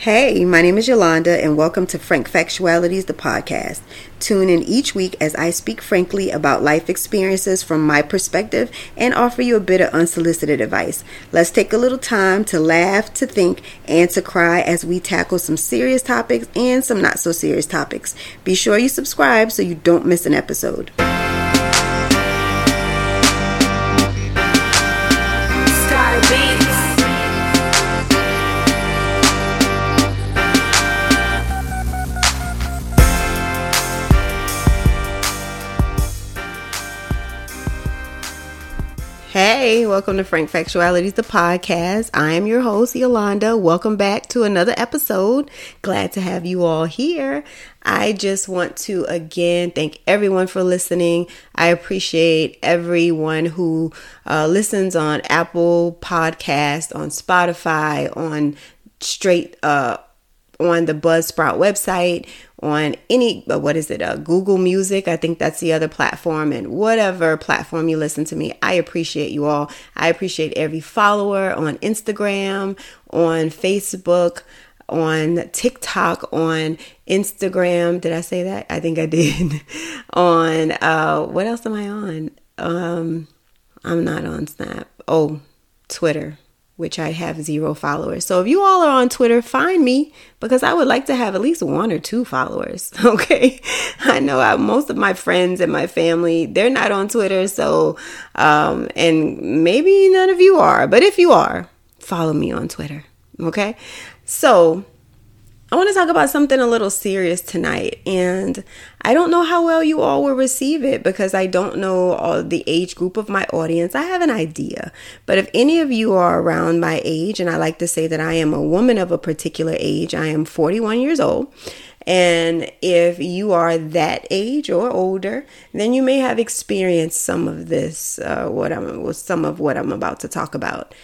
Hey, my name is Yolanda, and welcome to Frank Factualities, the podcast. Tune in each week as I speak frankly about life experiences from my perspective and offer you a bit of unsolicited advice. Let's take a little time to laugh, to think, and to cry as we tackle some serious topics and some not so serious topics. Be sure you subscribe so you don't miss an episode. Hey, welcome to Frank Factualities, the podcast. I am your host, Yolanda. Welcome back to another episode. Glad to have you all here. I just want to again thank everyone for listening. I appreciate everyone who uh, listens on Apple Podcast, on Spotify, on straight uh, on the Buzzsprout website, on any uh, what is it uh, google music. I think that's the other platform and whatever platform you listen to me i appreciate you all. I appreciate every follower on instagram on facebook on tiktok on instagram. Did i say that? I think i did. On uh what else am i on? Um i'm not on snap. Oh twitter which I have zero followers. So if you all are on Twitter, find me because I would like to have at least one or two followers. Okay. I know I, most of my friends and my family, they're not on Twitter. So, um, and maybe none of you are, but if you are, follow me on Twitter. Okay. So I want to talk about something a little serious tonight, and I don't know how well you all will receive it because I don't know all the age group of my audience. I have an idea, but if any of you are around my age, and I like to say that I am a woman of a particular age, I am 41 years old. And if you are that age or older, then you may have experienced some of this, uh, what I'm, some of what I'm about to talk about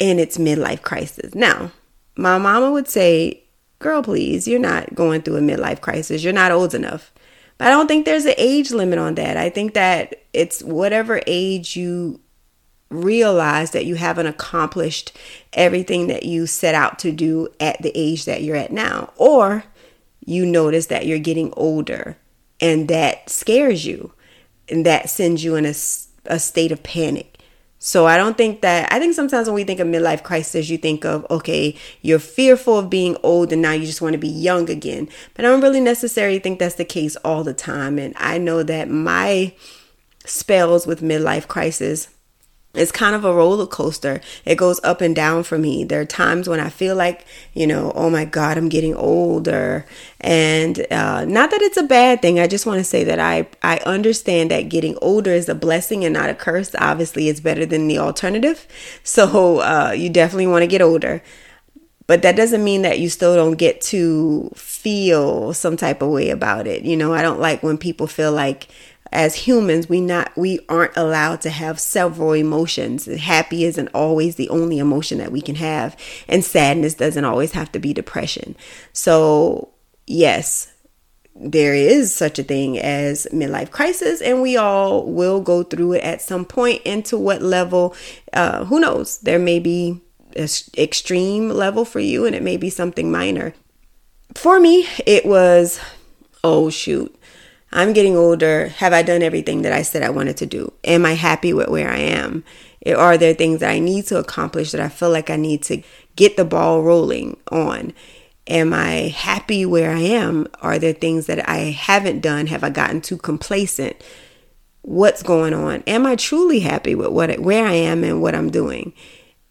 in its midlife crisis. Now, my mama would say girl, please, you're not going through a midlife crisis. You're not old enough. But I don't think there's an age limit on that. I think that it's whatever age you realize that you haven't accomplished everything that you set out to do at the age that you're at now, or you notice that you're getting older and that scares you and that sends you in a, a state of panic. So I don't think that I think sometimes when we think of midlife crisis, you think of okay, you're fearful of being old and now you just want to be young again. But I don't really necessarily think that's the case all the time. And I know that my spells with midlife crisis it's kind of a roller coaster. It goes up and down for me. There are times when I feel like, you know, oh my God, I'm getting older. And uh, not that it's a bad thing. I just want to say that I, I understand that getting older is a blessing and not a curse. Obviously, it's better than the alternative. So uh, you definitely want to get older. But that doesn't mean that you still don't get to feel some type of way about it. You know, I don't like when people feel like, as humans we not we aren't allowed to have several emotions. Happy isn't always the only emotion that we can have and sadness doesn't always have to be depression. So yes there is such a thing as midlife crisis and we all will go through it at some point into what level uh, who knows? There may be an extreme level for you and it may be something minor. For me it was oh shoot I'm getting older. Have I done everything that I said I wanted to do? Am I happy with where I am? Are there things that I need to accomplish that I feel like I need to get the ball rolling on? Am I happy where I am? Are there things that I haven't done? Have I gotten too complacent? What's going on? Am I truly happy with what where I am and what I'm doing?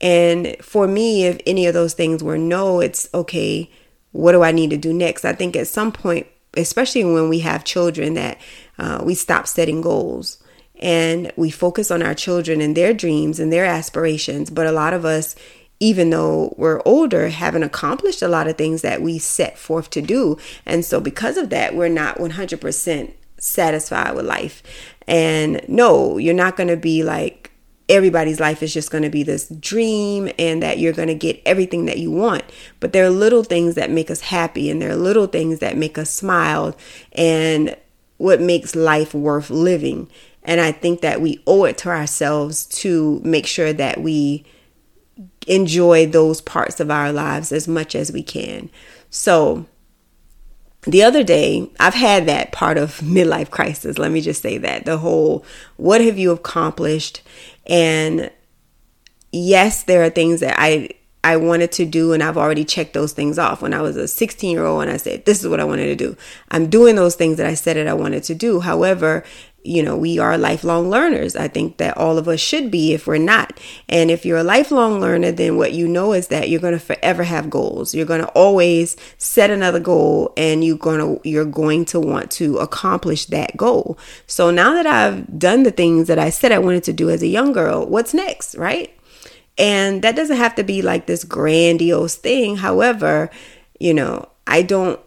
And for me, if any of those things were no, it's okay. What do I need to do next? I think at some point especially when we have children, that uh, we stop setting goals and we focus on our children and their dreams and their aspirations. But a lot of us, even though we're older, haven't accomplished a lot of things that we set forth to do. And so, because of that, we're not 100% satisfied with life. And no, you're not going to be like everybody's life is just going to be this dream and that you're going to get everything that you want. But there are little things that make us happy and there are little things that make us smile and what makes life worth living. And I think that we owe it to ourselves to make sure that we enjoy those parts of our lives as much as we can. So, the other day, I've had that part of midlife crisis. Let me just say that the whole what have you accomplished? And yes, there are things that I I wanted to do, and I've already checked those things off. When I was a 16 year old and I said, This is what I wanted to do, I'm doing those things that I said that I wanted to do. However, you know, we are lifelong learners. I think that all of us should be if we're not. And if you're a lifelong learner, then what you know is that you're going to forever have goals. You're going to always set another goal and you're going to you're going to want to accomplish that goal. So now that I've done the things that I said I wanted to do as a young girl, what's next, right? And that doesn't have to be like this grandiose thing. However, you know, I don't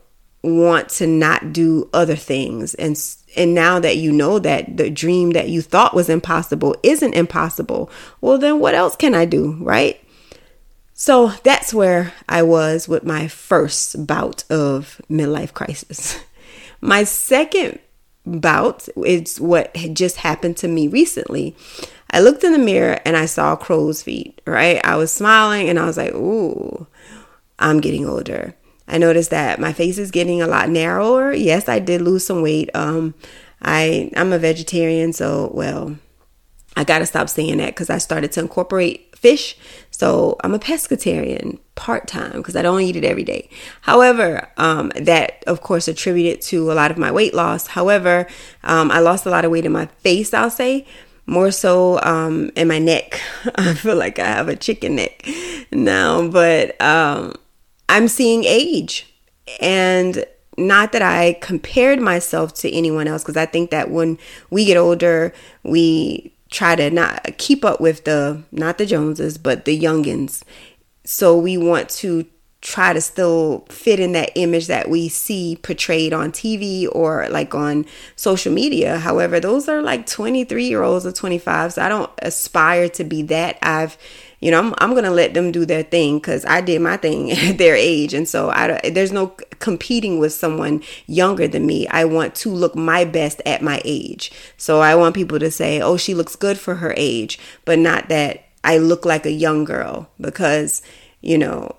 want to not do other things and and now that you know that the dream that you thought was impossible isn't impossible well then what else can i do right? So that's where i was with my first bout of midlife crisis. My second bout is what had just happened to me recently. I looked in the mirror and i saw crow's feet right? I was smiling and i was like ooh i'm getting older I noticed that my face is getting a lot narrower. Yes, I did lose some weight. Um, I I'm a vegetarian, so well, I gotta stop saying that because I started to incorporate fish. So I'm a pescatarian part time because I don't eat it every day. However, um, that of course attributed to a lot of my weight loss. However, um, I lost a lot of weight in my face. I'll say more so um, in my neck. I feel like I have a chicken neck now, but um, I'm seeing age. And not that I compared myself to anyone else, because I think that when we get older, we try to not keep up with the, not the Joneses, but the youngins. So we want to try to still fit in that image that we see portrayed on TV or like on social media. However, those are like 23 year olds or 25. So I don't aspire to be that. I've you know, I'm, I'm going to let them do their thing because I did my thing at their age. And so I, there's no competing with someone younger than me. I want to look my best at my age. So I want people to say, oh, she looks good for her age, but not that I look like a young girl because, you know,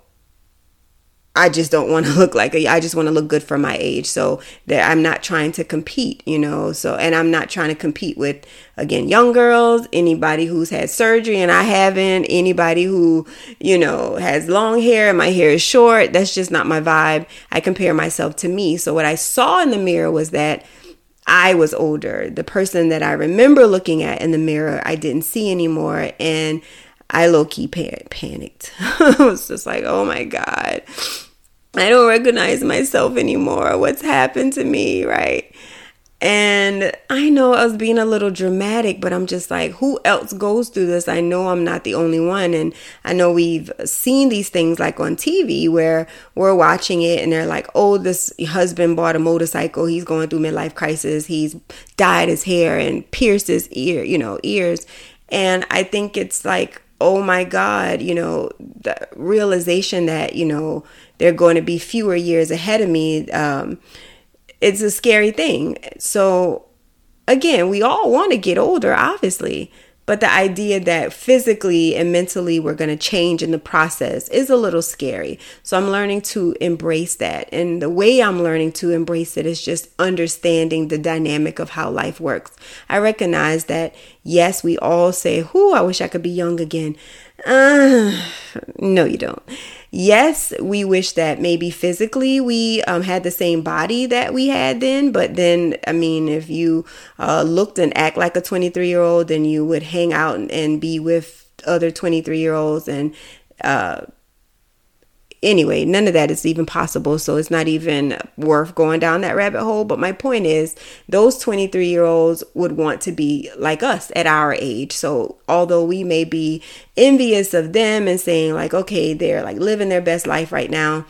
I just don't want to look like a, I just want to look good for my age. So that I'm not trying to compete, you know. So and I'm not trying to compete with again young girls, anybody who's had surgery and I haven't, anybody who, you know, has long hair and my hair is short. That's just not my vibe. I compare myself to me. So what I saw in the mirror was that I was older. The person that I remember looking at in the mirror, I didn't see anymore and I low key pan- panicked. I was just like, oh my God, I don't recognize myself anymore. What's happened to me, right? And I know I was being a little dramatic, but I'm just like, who else goes through this? I know I'm not the only one. And I know we've seen these things like on TV where we're watching it and they're like, oh, this husband bought a motorcycle. He's going through midlife crisis. He's dyed his hair and pierced his ear, you know, ears. And I think it's like, oh my God, you know, the realization that, you know, they're going to be fewer years ahead of me. Um, it's a scary thing. So, again, we all want to get older, obviously, but the idea that physically and mentally we're going to change in the process is a little scary. So I'm learning to embrace that. And the way I'm learning to embrace it is just understanding the dynamic of how life works. I recognize that, yes, we all say, Whoo, I wish I could be young again. Uh, no, you don't. Yes, we wish that maybe physically we um, had the same body that we had then, but then, I mean, if you uh, looked and act like a 23 year old, then you would hang out and, be with other 23 year olds and uh, anyway, none of that is even possible. So it's not even worth going down that rabbit hole. But my point is, those 23 year olds would want to be like us at our age. So although we may be envious of them and saying, like, okay, they're like living their best life right now,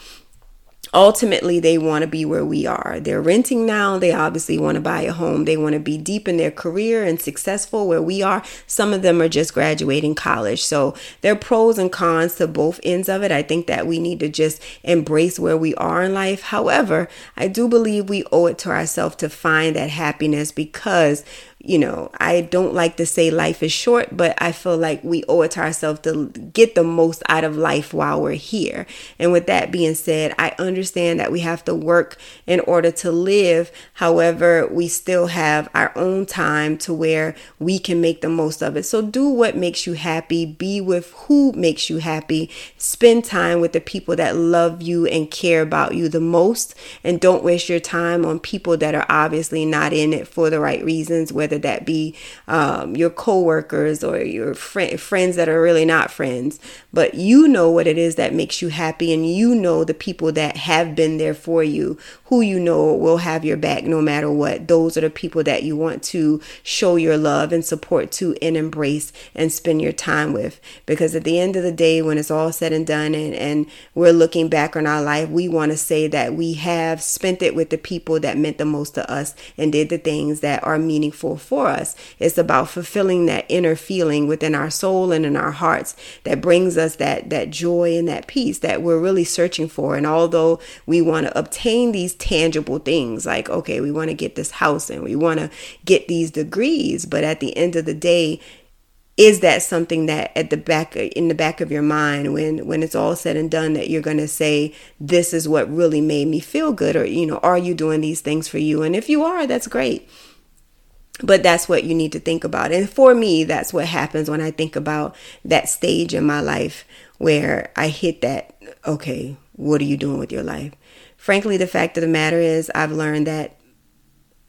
ultimately they want to be where we are. They're renting now. They obviously want to buy a home. They want to be deep in their career and successful where we are. Some of them are just graduating college. So there are pros and cons to both ends of it. I think that we need to just embrace where we are in life. However, I do believe we owe it to ourselves to find that happiness because you know, I don't like to say life is short, but I feel like we owe it to ourselves to get the most out of life while we're here. And with that being said, I understand that we have to work in order to live. However, we still have our own time to where we can make the most of it. So do what makes you happy, be with who makes you happy, spend time with the people that love you and care about you the most, and don't waste your time on people that are obviously not in it for the right reasons, whether whether that be um, your coworkers or your fr- friends that are really not friends. But you know what it is that makes you happy, and you know the people that have been there for you, who you know will have your back no matter what. Those are the people that you want to show your love and support to and embrace and spend your time with. Because at the end of the day, when it's all said and done, and, and we're looking back on our life, we want to say that we have spent it with the people that meant the most to us and did the things that are meaningful for us. It's about fulfilling that inner feeling within our soul and in our hearts that brings us that that joy and that peace that we're really searching for. And although we want to obtain these tangible things, like okay, we want to get this house and we want to get these degrees, but at the end of the day, is that something that at the back in the back of your mind when when it's all said and done that you're going to say this is what really made me feel good or you know are you doing these things for you and if you are that's great but that's what you need to think about. And for me, that's what happens when I think about that stage in my life where I hit that, okay, what are you doing with your life? Frankly, the fact of the matter is, I've learned that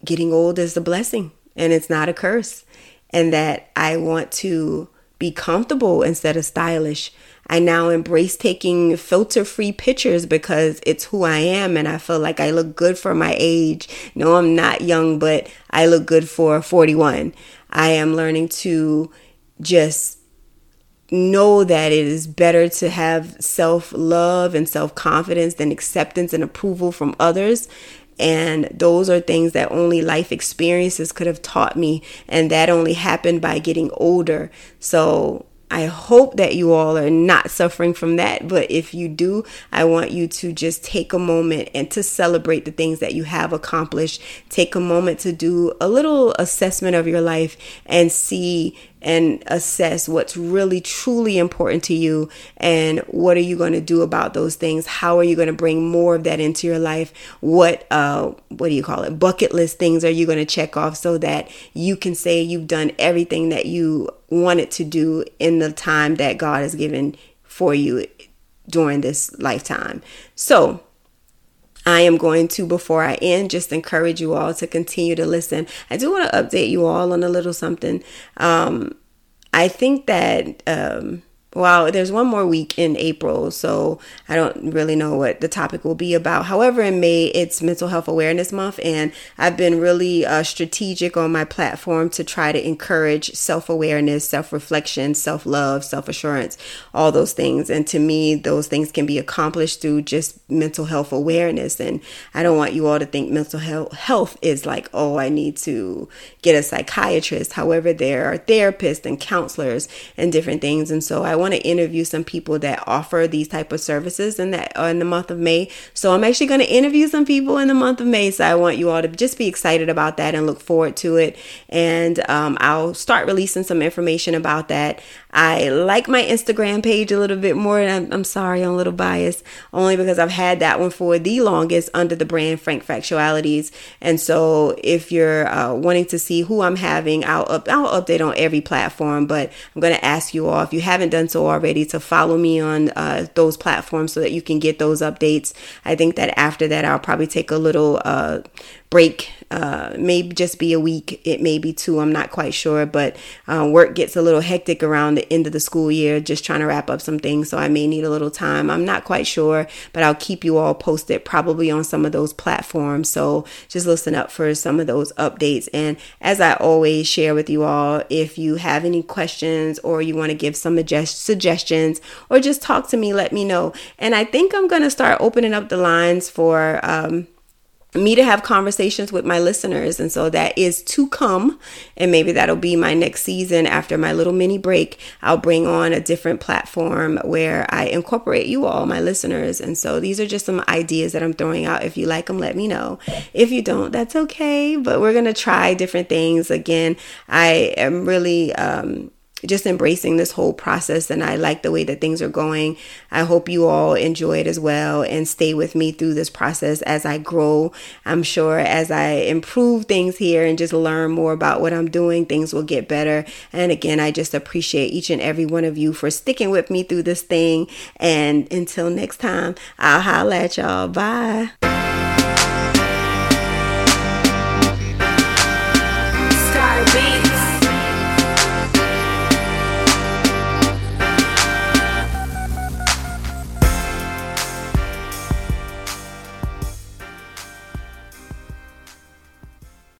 getting old is a blessing and it's not a curse. And that I want to be comfortable instead of stylish. I now embrace taking filter free pictures because it's who I am and I feel like I look good for my age. No, I'm not young, but I look good for 41. I am learning to just know that it is better to have self love and self confidence than acceptance and approval from others. And those are things that only life experiences could have taught me. And that only happened by getting older. So I hope that you all are not suffering from that. But if you do, I want you to just take a moment and to celebrate the things that you have accomplished. Take a moment to do a little assessment of your life and see and assess what's really truly important to you and what are you going to do about those things? How are you going to bring more of that into your life? What uh what do you call it? Bucket list things are you going to check off so that you can say you've done everything that you wanted to do in the time that God has given for you during this lifetime. So I am going to, before I end, just encourage you all to continue to listen. I do want to update you all on a little something. Um, I think that um, well, there's one more week in April, so I don't really know what the topic will be about. However, in May, it's Mental Health Awareness Month, and I've been really uh, strategic on my platform to try to encourage self awareness, self reflection, self love, self assurance, all those things. And to me, those things can be accomplished through just mental health awareness. And I don't want you all to think mental health is like, oh, I need to get a psychiatrist. However, there are therapists and counselors and different things. And so I want to interview some people that offer these type of services in that uh, in the month of May. So I'm actually going to interview some people in the month of May. So I want you all to just be excited about that and look forward to it. And um, I'll start releasing some information about that. I like my Instagram page a little bit more. I'm, I'm sorry, I'm a little biased, only because I've had that one for the longest under the brand Frank Factualities. And so if you're uh, wanting to see who I'm having, I'll up, I'll update on every platform. But I'm going to ask you all if you haven't done so already to follow me on uh, those platforms so that you can get those updates. I think that after that, I'll probably take a little uh, break uh, maybe just be a week it may be two i'm not quite sure but uh, work gets a little hectic around the end of the school year just trying to wrap up some things so i may need a little time i'm not quite sure but i'll keep you all posted probably on some of those platforms so just listen up for some of those updates and as i always share with you all if you have any questions or you want to give some adjust- suggestions or just talk to me let me know and i think i'm going to start opening up the lines for um, me to have conversations with my listeners. And so that is to come. And maybe that'll be my next season after my little mini break. I'll bring on a different platform where I incorporate you all, my listeners. And so these are just some ideas that I'm throwing out. If you like them, let me know. If you don't, that's okay. But we're going to try different things. Again, I am really, um, just embracing this whole process and I like the way that things are going. I hope you all enjoy it as well and stay with me through this process as I grow. I'm sure as I improve things here and just learn more about what I'm doing, things will get better. And again, I just appreciate each and every one of you for sticking with me through this thing. And until next time, I'll holla at y'all. Bye.